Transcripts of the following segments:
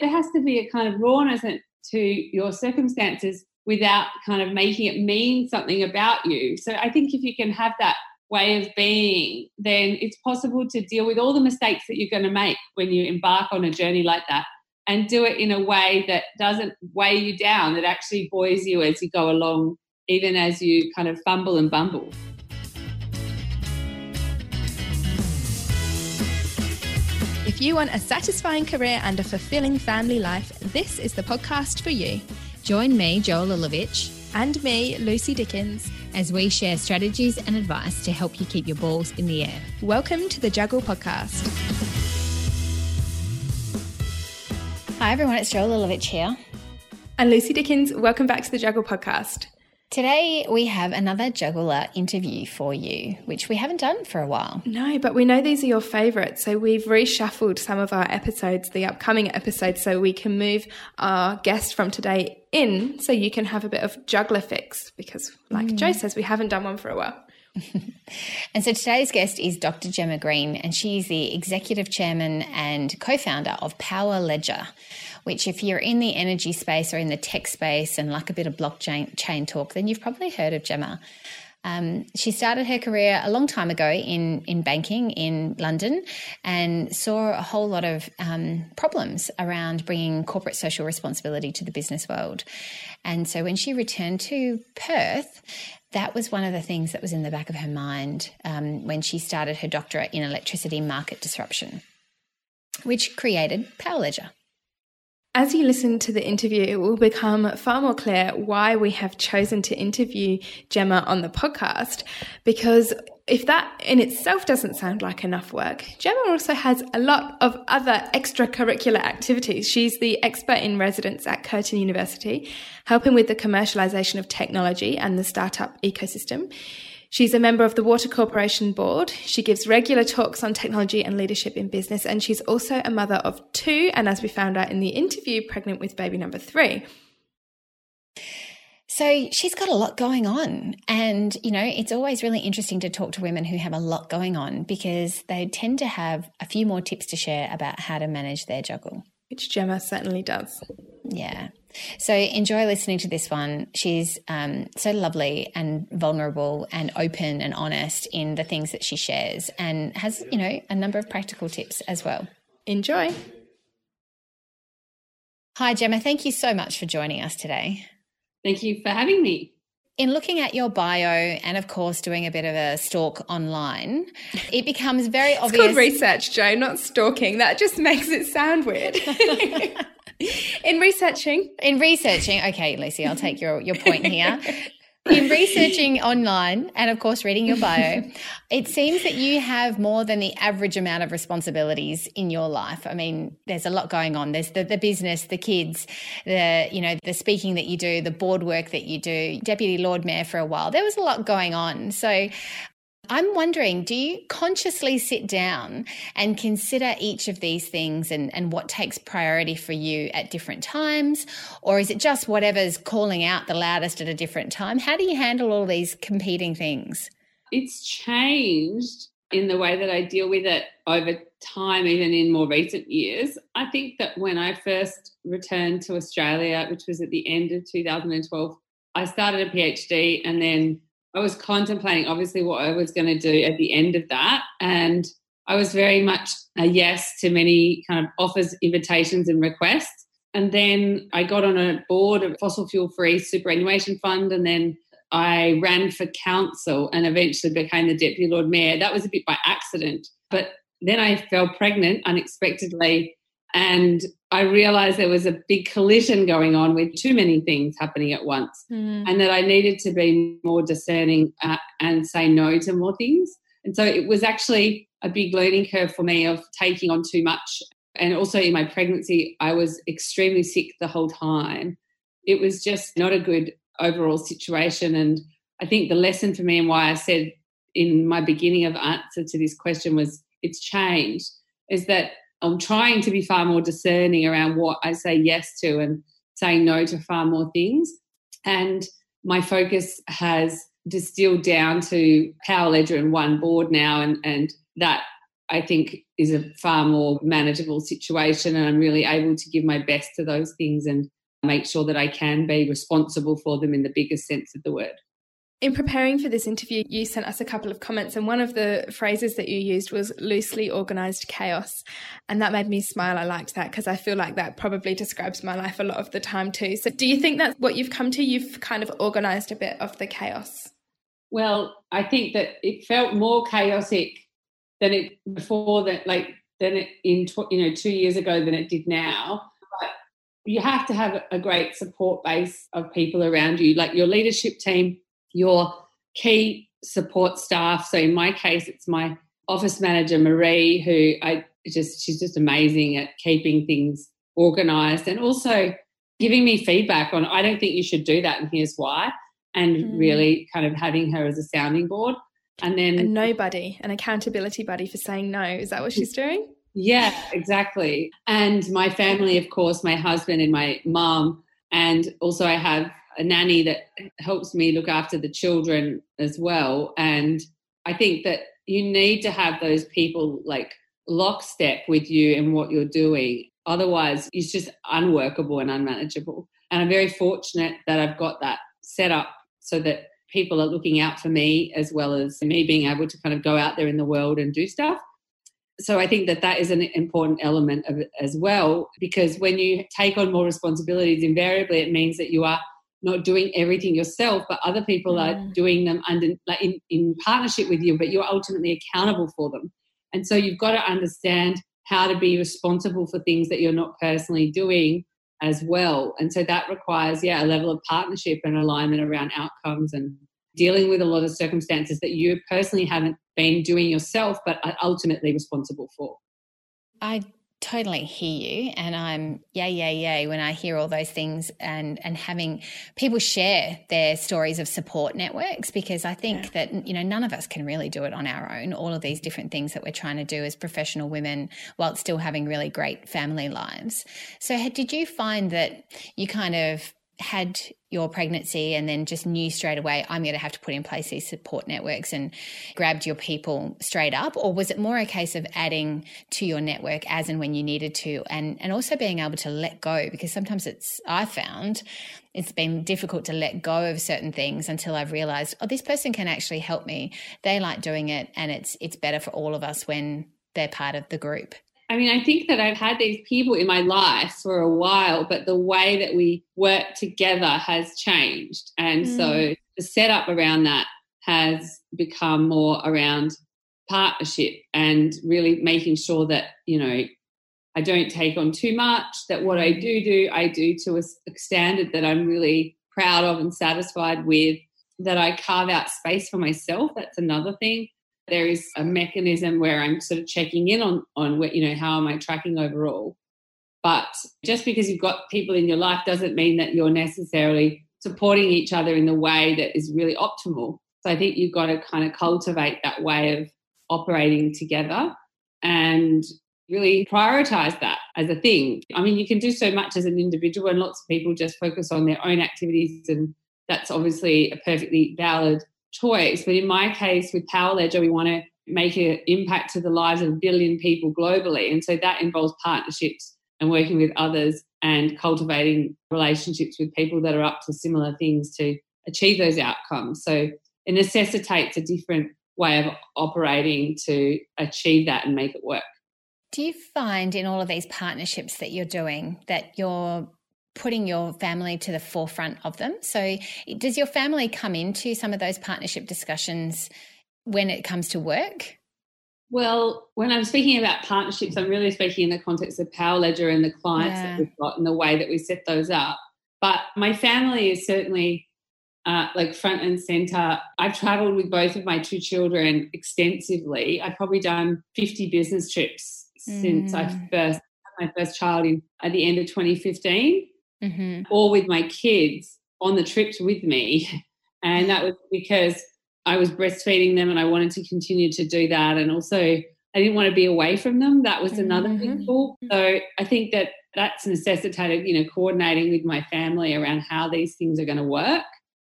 there has to be a kind of rawness to your circumstances without kind of making it mean something about you. So I think if you can have that way of being, then it's possible to deal with all the mistakes that you're going to make when you embark on a journey like that and do it in a way that doesn't weigh you down, that actually buoys you as you go along, even as you kind of fumble and bumble. If you want a satisfying career and a fulfilling family life, this is the podcast for you. Join me, Joel Lilovich, and me, Lucy Dickens, as we share strategies and advice to help you keep your balls in the air. Welcome to the Juggle Podcast. Hi, everyone, it's Joel Lilovich here. And Lucy Dickens, welcome back to the Juggle Podcast. Today, we have another juggler interview for you, which we haven't done for a while. No, but we know these are your favourites. So we've reshuffled some of our episodes, the upcoming episodes, so we can move our guest from today in so you can have a bit of juggler fix because, like mm. Joe says, we haven't done one for a while. And so today's guest is Dr. Jemma Green, and she's the executive chairman and co founder of Power Ledger which, if you're in the energy space or in the tech space and like a bit of blockchain chain talk, then you've probably heard of Jemma. Um, she started her career a long time ago in, in banking in London and saw a whole lot of um, problems around bringing corporate social responsibility to the business world. And so when she returned to Perth, that was one of the things that was in the back of her mind um, when she started her doctorate in electricity market disruption, which created Power Ledger. As you listen to the interview, it will become far more clear why we have chosen to interview Jemma on the podcast. Because if that in itself doesn't sound like enough work, Jemma also has a lot of other extracurricular activities. She's the expert in residence at Curtin University, helping with the commercialization of technology and the startup ecosystem. She's a member of the Water Corporation Board. She gives regular talks on technology and leadership in business, and she's also a mother of two, and as we found out in the interview, pregnant with baby number three. So she's got a lot going on. And, you know, it's always really interesting to talk to women who have a lot going on because they tend to have a few more tips to share about how to manage their juggle. Which Jemma certainly does. Yeah. So enjoy listening to this one. She's um, so lovely and vulnerable and open and honest in the things that she shares and has, you know, a number of practical tips as well. Enjoy. Hi, Jemma. Thank you so much for joining us today. Thank you for having me. In looking at your bio and, of course, doing a bit of a stalk online, it becomes very obvious. It's called research, Joe, not stalking. That just makes it sound weird. in researching. In researching, okay, Lucy, I'll take your, your point here. in researching online and of course reading your bio it seems that you have more than the average amount of responsibilities in your life. I mean there's a lot going on. There's the, the business the kids the you know the speaking that you do the board work that you do. Deputy lord mayor for a while. There was a lot going on. So I'm wondering, do you consciously sit down and consider each of these things and, and what takes priority for you at different times? Or is it just whatever's calling out the loudest at a different time? How do you handle all these competing things? It's changed in the way that I deal with it over time, even in more recent years. I think that when I first returned to Australia, which was at the end of 2012, I started a PhD and then I was contemplating obviously what I was going to do at the end of that. And I was very much a yes to many kind of offers, invitations, and requests. And then I got on a board of fossil fuel free superannuation fund. And then I ran for council and eventually became the deputy Lord Mayor. That was a bit by accident. But then I fell pregnant unexpectedly and I realized there was a big collision going on with too many things happening at once, mm. and that I needed to be more discerning uh, and say no to more things. And so it was actually a big learning curve for me of taking on too much. And also in my pregnancy, I was extremely sick the whole time. It was just not a good overall situation. And I think the lesson for me and why I said in my beginning of answer to this question was it's changed is that I'm trying to be far more discerning around what I say yes to and saying no to far more things. And my focus has distilled down to Power Ledger and one board now, and, and that I think is a far more manageable situation. And I'm really able to give my best to those things and make sure that I can be responsible for them in the biggest sense of the word. In preparing for this interview, you sent us a couple of comments, and one of the phrases that you used was loosely organized chaos. And that made me smile. I liked that because I feel like that probably describes my life a lot of the time too. So, do you think that's what you've come to? You've kind of organized a bit of the chaos? Well, I think that it felt more chaotic than it before that, like, than it in, you know, two years ago than it did now. But you have to have a great support base of people around you, like your leadership team your key support staff. So in my case, it's my office manager, Marie, who I just, she's just amazing at keeping things organized and also giving me feedback on, I don't think you should do that and here's why. And mm. really kind of having her as a sounding board. And then a nobody, an accountability buddy for saying no. Is that what she's doing? Yeah, exactly. And my family, of course, my husband and my mom And also, I have a nanny that helps me look after the children as well. And I think that you need to have those people like lockstep with you and what you're doing. Otherwise, it's just unworkable and unmanageable. And I'm very fortunate that I've got that set up so that people are looking out for me as well as me being able to kind of go out there in the world and do stuff. So I think that that is an important element of it as well, because when you take on more responsibilities, invariably it means that you are not doing everything yourself, but other people mm. are doing them under like in, in partnership with you, but you're ultimately accountable for them. And so you've got to understand how to be responsible for things that you're not personally doing as well. And so that requires, yeah, a level of partnership and alignment around outcomes and dealing with a lot of circumstances that you personally haven't been doing yourself, but are ultimately responsible for. I totally hear you and i'm yay yay yay when i hear all those things and and having people share their stories of support networks because i think yeah. that you know none of us can really do it on our own all of these different things that we're trying to do as professional women while still having really great family lives so did you find that you kind of had your pregnancy and then just knew straight away I'm going to have to put in place these support networks and grabbed your people straight up? Or was it more a case of adding to your network as and when you needed to and and also being able to let go? Because sometimes it's I found it's been difficult to let go of certain things until I've realized oh this person can actually help me. They like doing it and it's it's better for all of us when they're part of the group I mean, I think that I've had these people in my life for a while, but the way that we work together has changed. And mm. so the setup around that has become more around partnership and really making sure that, you know, I don't take on too much, that what I do do, I do to a standard that I'm really proud of and satisfied with, that I carve out space for myself. That's another thing there is a mechanism where I'm sort of checking in on on what you know how am I tracking overall. But just because you've got people in your life doesn't mean that you're necessarily supporting each other in the way that is really optimal. So I think you've got to kind of cultivate that way of operating together and really prioritize that as a thing. I mean, you can do so much as an individual, and lots of people just focus on their own activities, and that's obviously a perfectly valid choice. But in my case, with Power Ledger, we want to make an impact to the lives of a billion people globally. And so that involves partnerships and working with others and cultivating relationships with people that are up to similar things to achieve those outcomes. So it necessitates a different way of operating to achieve that and make it work. Do you find in all of these partnerships that you're doing that you're putting your family to the forefront of them. So, does your family come into some of those partnership discussions when it comes to work? Well, when I'm speaking about partnerships, I'm really speaking in the context of Power Ledger and the clients yeah. that we've got and the way that we set those up. But my family is certainly uh, like front and center. I've traveled with both of my two children extensively. I've probably done 50 business trips mm. since I mm. first had my first child in at the end of 2015 mm-hmm. or with my kids on the trips with me. And that was because I was breastfeeding them and I wanted to continue to do that. And also, I didn't want to be away from them. That was another mm-hmm. big pull. So I think that that's necessitated, you know, coordinating with my family around how these things are going to work.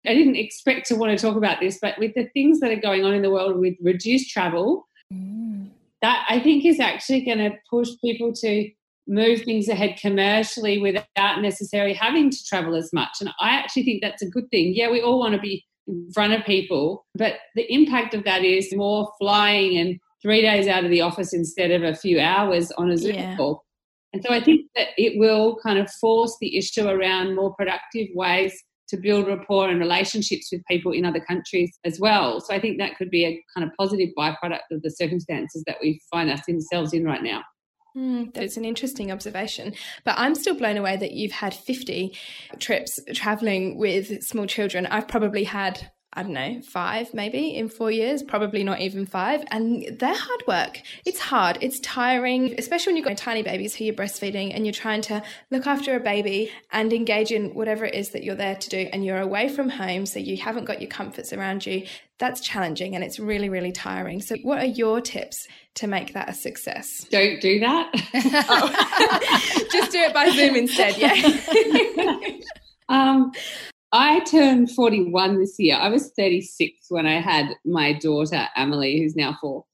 I didn't expect to want to talk about this, but with the things that are going on in the world with reduced travel, mm. that I think is actually going to push people to move things ahead commercially without necessarily having to travel as much. And I actually think that's a good thing. Yeah, we all want to be in front of people, but the impact of that is more flying and three days out of the office instead of a few hours on a Zoom yeah. call. And so I think that it will kind of force the issue around more productive ways to build rapport and relationships with people in other countries as well. So I think that could be a kind of positive byproduct of the circumstances that we find ourselves in right now. Mm, that's an interesting observation. But I'm still blown away that you've had 50 trips traveling with small children. I've probably had I don't know, five maybe in four years, probably not even five. And they're hard work. It's hard, it's tiring, especially when you've got tiny babies who you're breastfeeding and you're trying to look after a baby and engage in whatever it is that you're there to do. And you're away from home, so you haven't got your comforts around you. That's challenging and it's really, really tiring. So, what are your tips to make that a success? Don't do that. oh. Just do it by Zoom instead, yeah. um, I turned 41 this year. I was 36 when I had my daughter, Emily, who's now four.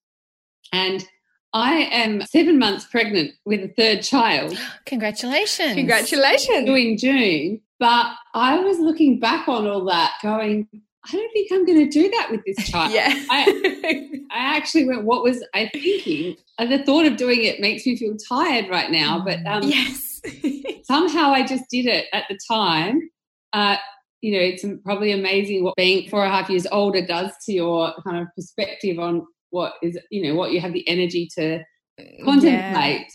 And I am seven months pregnant with a third child. Congratulations. Congratulations. Doing June. But I was looking back on all that going, I don't think I'm going to do that with this child. yeah. I, I actually went, what was I thinking? And the thought of doing it makes me feel tired right now. But um, yes. somehow I just did it at the time. Uh, you know, it's probably amazing what being four and a half years older does to your kind of perspective on what is, you know, what you have the energy to uh, contemplate. Yeah.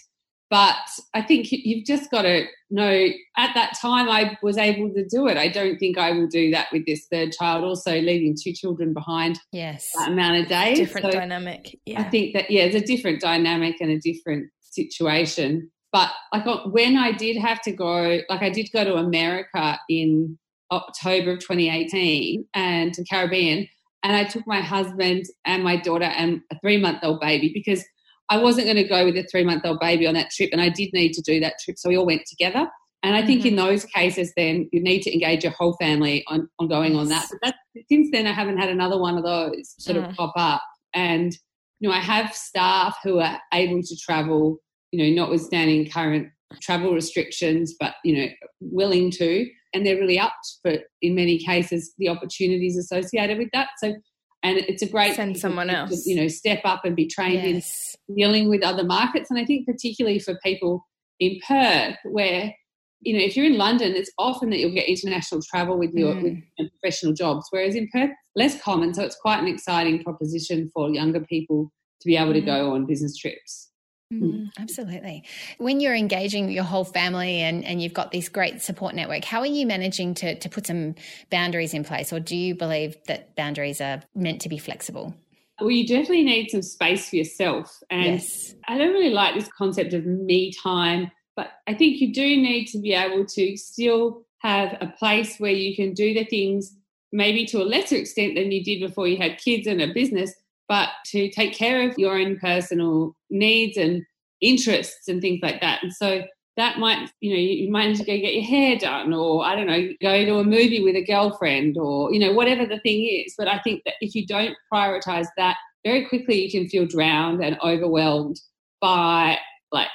But I think you've just got to know at that time I was able to do it. I don't think I will do that with this third child, also leaving two children behind. Yes. That amount of days. Different so dynamic. Yeah. I think that, yeah, it's a different dynamic and a different situation. But like when I did have to go, like I did go to America in October of 2018 and to Caribbean. And I took my husband and my daughter and a three month old baby because I wasn't going to go with a three month old baby on that trip. And I did need to do that trip. So we all went together. And I think mm-hmm. in those cases, then you need to engage your whole family on, on going on that. But that, since then, I haven't had another one of those sort of mm. pop up. And, you know, I have staff who are able to travel, you know, notwithstanding current travel restrictions, but, you know, willing to and they're really up for in many cases the opportunities associated with that so and it's a great send someone else to, you know step up and be trained yes. in dealing with other markets and i think particularly for people in perth where you know if you're in london it's often that you'll get international travel with your, mm. with your professional jobs whereas in perth less common so it's quite an exciting proposition for younger people to be able mm. to go on business trips Mm, absolutely. When you're engaging your whole family and, and you've got this great support network, how are you managing to, to put some boundaries in place? Or do you believe that boundaries are meant to be flexible? Well, you definitely need some space for yourself. And yes. I don't really like this concept of me time, but I think you do need to be able to still have a place where you can do the things maybe to a lesser extent than you did before you had kids and a business, but to take care of your own personal needs and interests and things like that. And so that might, you know, you might need to go get your hair done or I don't know, go to a movie with a girlfriend or, you know, whatever the thing is. But I think that if you don't prioritize that, very quickly you can feel drowned and overwhelmed by like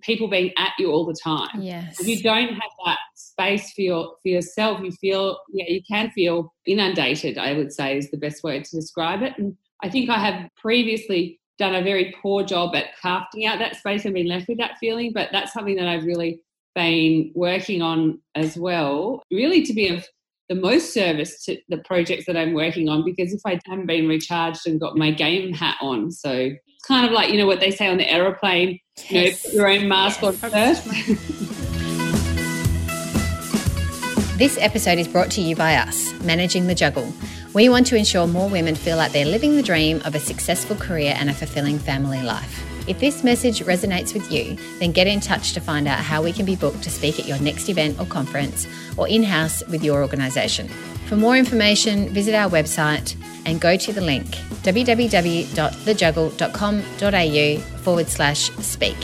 people being at you all the time. Yes. If you don't have that space for your for yourself, you feel yeah, you can feel inundated, I would say is the best word to describe it. And I think I have previously done a very poor job at crafting out that space and been left with that feeling, but that's something that I've really been working on as well, really to be of the most service to the projects that I'm working on because if I haven't been recharged and got my game hat on, so it's kind of like, you know, what they say on the aeroplane, you know, put your own mask yes. on first. this episode is brought to you by us, Managing the Juggle we want to ensure more women feel like they're living the dream of a successful career and a fulfilling family life. If this message resonates with you, then get in touch to find out how we can be booked to speak at your next event or conference or in house with your organisation. For more information, visit our website and go to the link www.thejuggle.com.au forward slash speak.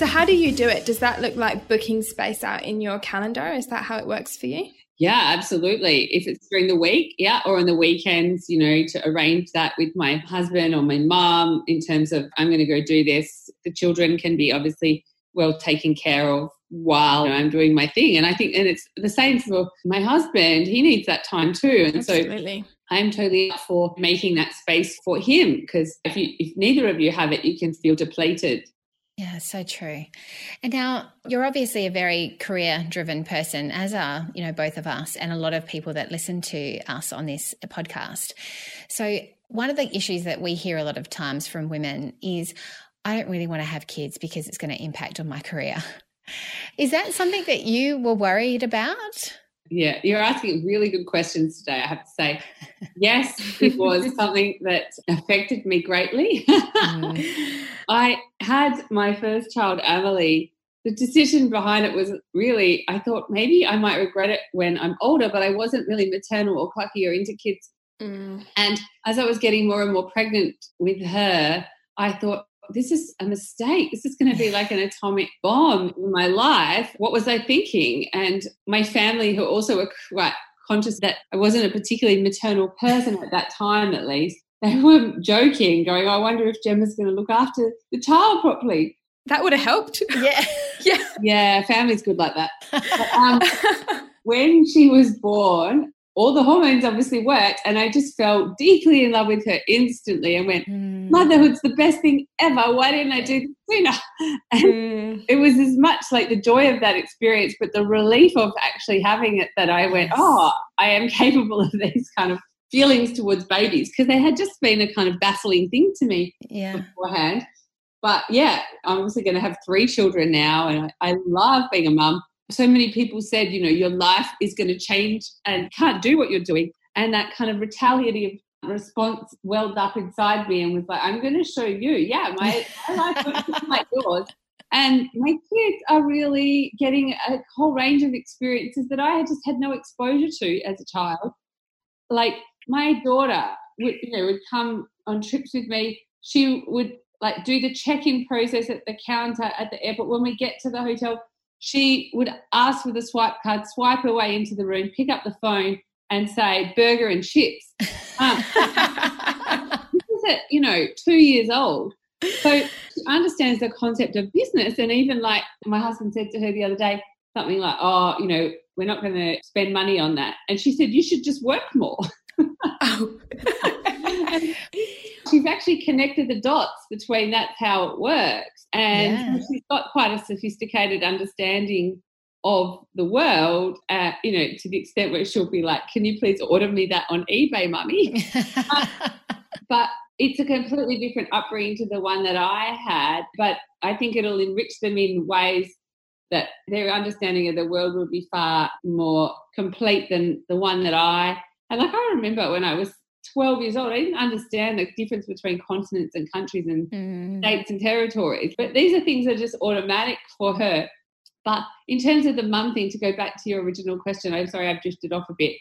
So, how do you do it? Does that look like booking space out in your calendar? Is that how it works for you? Yeah, absolutely. If it's during the week, yeah, or on the weekends, you know, to arrange that with my husband or my mom in terms of I'm going to go do this. The children can be obviously well taken care of while I'm doing my thing. And I think, and it's the same for my husband. He needs that time too. And absolutely. so I'm totally up for making that space for him because if you, if neither of you have it, you can feel depleted. Yeah, so true. And now you're obviously a very career driven person, as are, you know, both of us and a lot of people that listen to us on this podcast. So, one of the issues that we hear a lot of times from women is, I don't really want to have kids because it's going to impact on my career. Is that something that you were worried about? Yeah, you're asking really good questions today, I have to say. Yes, it was something that affected me greatly. Mm. I had my first child, Emily. The decision behind it was really, I thought maybe I might regret it when I'm older, but I wasn't really maternal or clucky or into kids. Mm. And as I was getting more and more pregnant with her, I thought, this is a mistake. This is going to be like an atomic bomb in my life. What was I thinking? And my family, who also were quite conscious that I wasn't a particularly maternal person at that time, at least, they were joking, going, I wonder if Jemma's going to look after the child properly. That would have helped. Yeah. yeah. Yeah, family's good like that. But, um, when she was born, all the hormones obviously worked, and I just fell deeply in love with her instantly and went, mm. Motherhood's the best thing ever. Why didn't I do this sooner? And mm. it was as much like the joy of that experience, but the relief of actually having it that I went, Oh, I am capable of these kind of feelings towards babies because they had just been a kind of baffling thing to me yeah. beforehand. But yeah, I'm obviously going to have three children now, and I, I love being a mum. So many people said, you know, your life is going to change and can't do what you're doing. And that kind of retaliative response welled up inside me and was like, I'm going to show you. Yeah, my, my life looks like yours. And my kids are really getting a whole range of experiences that I had just had no exposure to as a child. Like my daughter would, you know, would come on trips with me. She would like do the check-in process at the counter at the airport. When we get to the hotel, she would ask for the swipe card, swipe her way into the room, pick up the phone, and say burger and chips. Um, this is at you know two years old, so she understands the concept of business. And even like my husband said to her the other day, something like, "Oh, you know, we're not going to spend money on that," and she said, "You should just work more." oh. she's actually connected the dots between that's how it works. And yeah. she's got quite a sophisticated understanding of the world, uh, you know, to the extent where she'll be like, Can you please order me that on eBay, mummy? uh, but it's a completely different upbringing to the one that I had. But I think it'll enrich them in ways that their understanding of the world will be far more complete than the one that I and like I remember when I was 12 years old, I didn't understand the difference between continents and countries and mm. states and territories. But these are things that are just automatic for her. But in terms of the mum thing, to go back to your original question, I'm sorry I've drifted off a bit.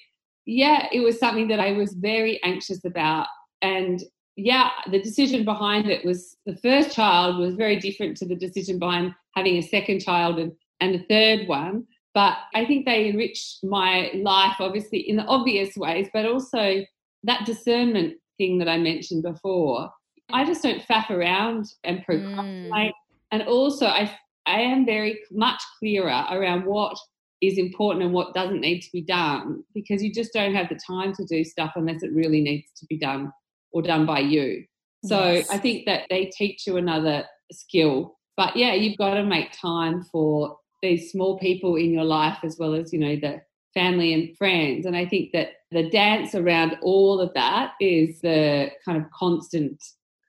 Yeah, it was something that I was very anxious about. And yeah, the decision behind it was the first child was very different to the decision behind having a second child and, and a third one. But I think they enriched my life, obviously, in the obvious ways, but also that discernment thing that I mentioned before. I just don't faff around and procrastinate. Mm. And also, I, I am very much clearer around what is important and what doesn't need to be done because you just don't have the time to do stuff unless it really needs to be done or done by you. So yes. I think that they teach you another skill. But yeah, you've got to make time for these small people in your life as well as, you know, the family and friends. And I think that the dance around all of that is the kind of constant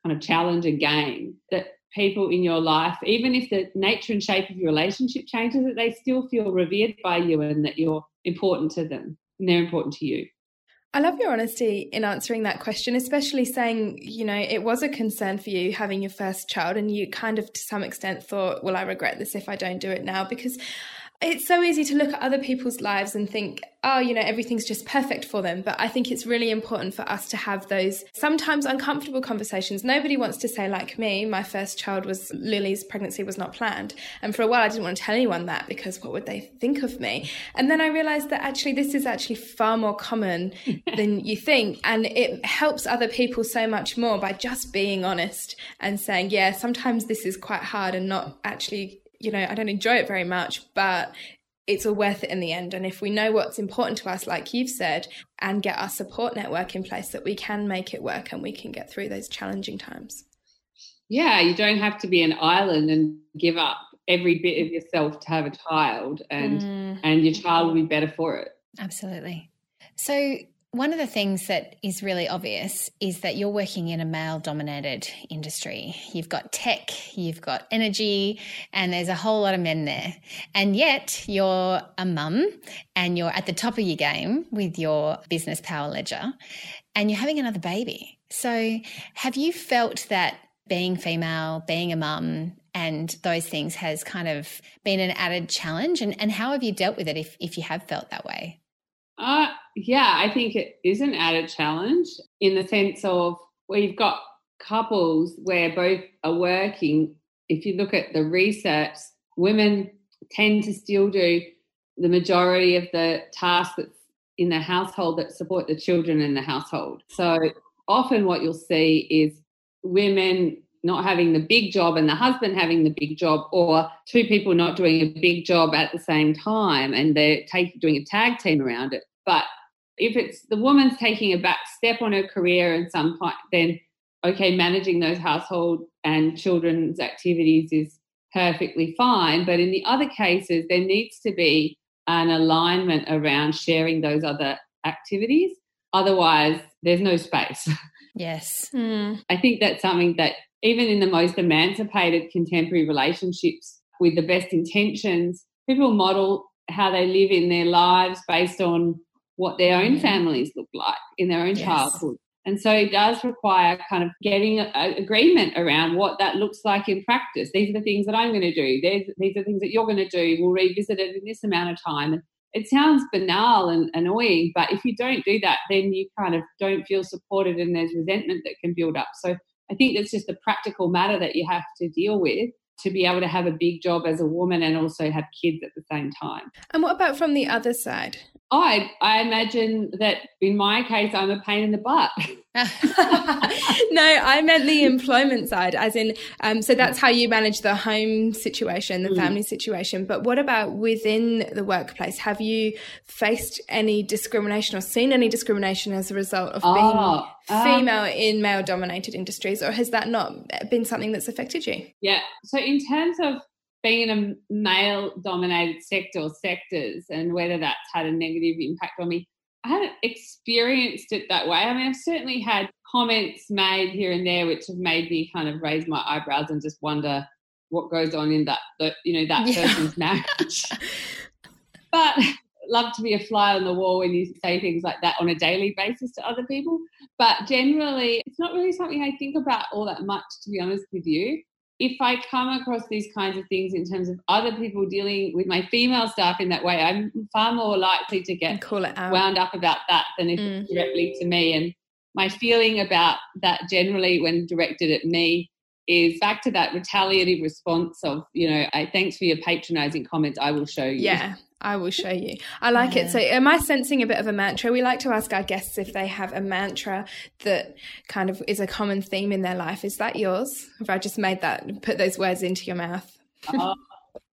kind of challenge and game that people in your life, even if the nature and shape of your relationship changes, that they still feel revered by you and that you're important to them and they're important to you. I love your honesty in answering that question, especially saying, you know, it was a concern for you having your first child, and you kind of to some extent thought, well, I regret this if I don't do it now. Because it's so easy to look at other people's lives and think, oh, you know, everything's just perfect for them. But I think it's really important for us to have those sometimes uncomfortable conversations. Nobody wants to say, like me, my first child was Lily's pregnancy was not planned. And for a while, I didn't want to tell anyone that because what would they think of me? And then I realized that actually, this is actually far more common than you think. And it helps other people so much more by just being honest and saying, yeah, sometimes this is quite hard and not actually you know, I don't enjoy it very much, but it's all worth it in the end. And if we know what's important to us, like you've said, and get our support network in place, that we can make it work and we can get through those challenging times. Yeah, you don't have to be an island and give up every bit of yourself to have a child, and mm. and your child will be better for it. Absolutely. So one of the things that is really obvious is that you're working in a male dominated industry. You've got tech, you've got energy, and there's a whole lot of men there. And yet you're a mum and you're at the top of your game with your business Power Ledger and you're having another baby. So have you felt that being female, being a mum, and those things has kind of been an added challenge? And, and how have you dealt with it if, if you have felt that way? Uh, yeah, I think it is an added challenge in the sense of where you've got couples where both are working. If you look at the research, women tend to still do the majority of the tasks that's in the household that support the children in the household. So often what you'll see is women not having the big job and the husband having the big job, or two people not doing a big job at the same time and they're take, doing a tag team around it. But if it's the woman's taking a back step on her career in some point, then okay, managing those household and children's activities is perfectly fine. But in the other cases, there needs to be an alignment around sharing those other activities. Otherwise, there's no space. Yes. Mm. I think that's something that even in the most emancipated contemporary relationships with the best intentions, people model how they live in their lives based on what their own families look like in their own yes. childhood. And so it does require kind of getting an agreement around what that looks like in practice. These are the things that I'm going to do. There's, these are things that you're going to do. We'll revisit it in this amount of time. And it sounds banal and annoying, but if you don't do that, then you kind of don't feel supported and there's resentment that can build up. So I think it's just a practical matter that you have to deal with to be able to have a big job as a woman and also have kids at the same time. And what about from the other side? I I imagine that in my case I'm a pain in the butt. no, I meant the employment side, as in, um, so that's how you manage the home situation, the mm. family situation. But what about within the workplace? Have you faced any discrimination or seen any discrimination as a result of being oh, um, female in male dominated industries, or has that not been something that's affected you? Yeah. So, in terms of being in a male dominated sector or sectors and whether that's had a negative impact on me. I haven't experienced it that way. I mean, I've certainly had comments made here and there which have made me kind of raise my eyebrows and just wonder what goes on in that, you know, that yeah. person's marriage. but love to be a fly on the wall when you say things like that on a daily basis to other people. But generally, it's not really something I think about all that much, to be honest with you if I come across these kinds of things in terms of other people dealing with my female staff in that way, I'm far more likely to get call it out. wound up about that than if mm. it's directly to me. And my feeling about that generally when directed at me is back to that retaliative response of, you know, I thanks for your patronizing comments, I will show you. Yeah. I will show you. I like yeah. it. So, am I sensing a bit of a mantra? We like to ask our guests if they have a mantra that kind of is a common theme in their life. Is that yours? Have I just made that, put those words into your mouth? uh,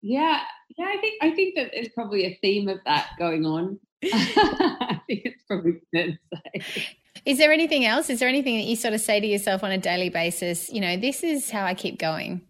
yeah, yeah. I think I think that there's probably a theme of that going on. I think it's probably fair to say. Is there anything else? Is there anything that you sort of say to yourself on a daily basis? You know, this is how I keep going.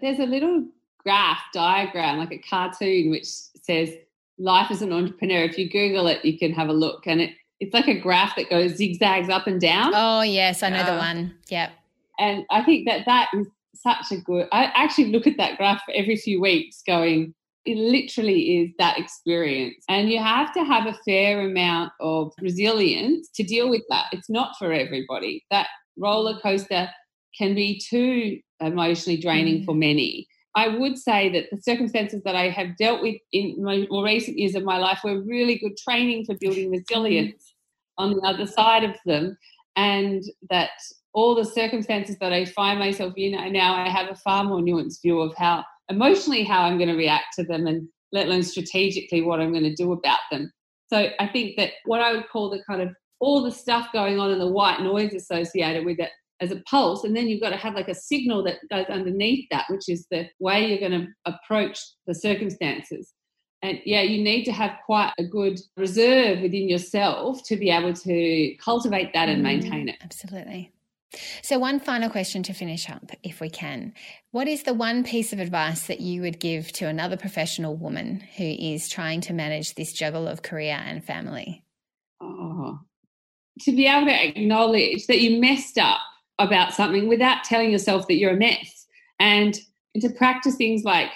There's a little graph diagram, like a cartoon, which says life as an entrepreneur. If you Google it, you can have a look, and it it's like a graph that goes zigzags up and down. Oh yes, I know uh, the one. Yep. And I think that that is such a good. I actually look at that graph every few weeks, going. It literally is that experience. And you have to have a fair amount of resilience to deal with that. It's not for everybody. That roller coaster can be too emotionally draining mm. for many. I would say that the circumstances that I have dealt with in my more recent years of my life were really good training for building resilience on the other side of them, and that all the circumstances that I find myself in now, I have a far more nuanced view of how emotionally how I'm going to react to them, and let alone strategically what I'm going to do about them. So I think that what I would call the kind of all the stuff going on and the white noise associated with it as a pulse and then you've got to have like a signal that goes underneath that which is the way you're going to approach the circumstances. And yeah you need to have quite a good reserve within yourself to be able to cultivate that and mm, maintain it. Absolutely so one final question to finish up if we can. What is the one piece of advice that you would give to another professional woman who is trying to manage this juggle of career and family? Oh to be able to acknowledge that you messed up about something without telling yourself that you're a mess and to practice things like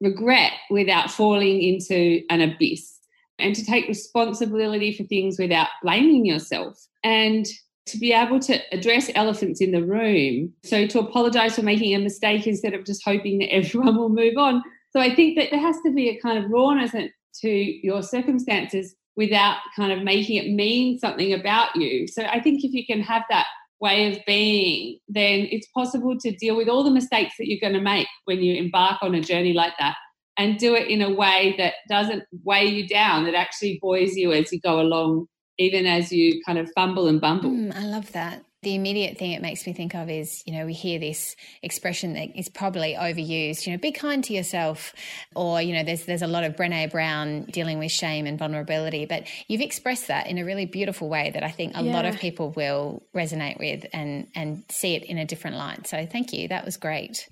regret without falling into an abyss and to take responsibility for things without blaming yourself and to be able to address elephants in the room. So to apologize for making a mistake instead of just hoping that everyone will move on. So i think that there has to be a kind of rawness to your circumstances without kind of making it mean something about you. So i think if you can have that way of being, then it's possible to deal with all the mistakes that you're going to make when you embark on a journey like that and do it in a way that doesn't weigh you down, that actually buoys you as you go along, even as you kind of fumble and bumble. Mm, I love that the immediate thing it makes me think of is, you know, we hear this expression that is probably overused, you know, be kind to yourself. Or, you know, there's there's a lot of Brene Brown dealing with shame and vulnerability. But you've expressed that in a really beautiful way that I think a yeah. lot of people will resonate with and and see it in a different light. So thank you. That was great.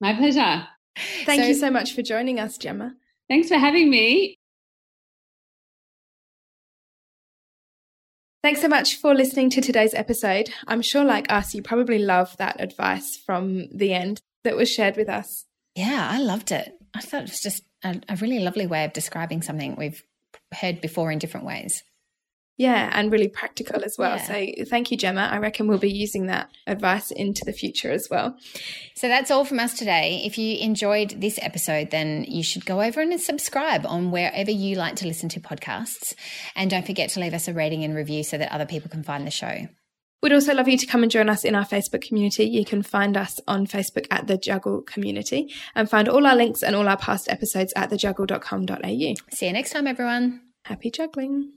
My pleasure. Thank so, you so much for joining us, Jemma. Thanks for having me. Thanks so much for listening to today's episode. I'm sure, like us, you probably love that advice from the end that was shared with us. Yeah, I loved it. I thought it was just a, a really lovely way of describing something we've heard before in different ways. Yeah, and really practical as well. Yeah. So thank you, Jemma. I reckon we'll be using that advice into the future as well. So that's all from us today. If you enjoyed this episode, then you should go over and subscribe on wherever you like to listen to podcasts. And don't forget to leave us a rating and review so that other people can find the show. We'd also love you to come and join us in our Facebook community. You can find us on Facebook at the Juggle Community and find all our links and all our past episodes at thejuggle.com.au. See you next time, everyone. Happy juggling.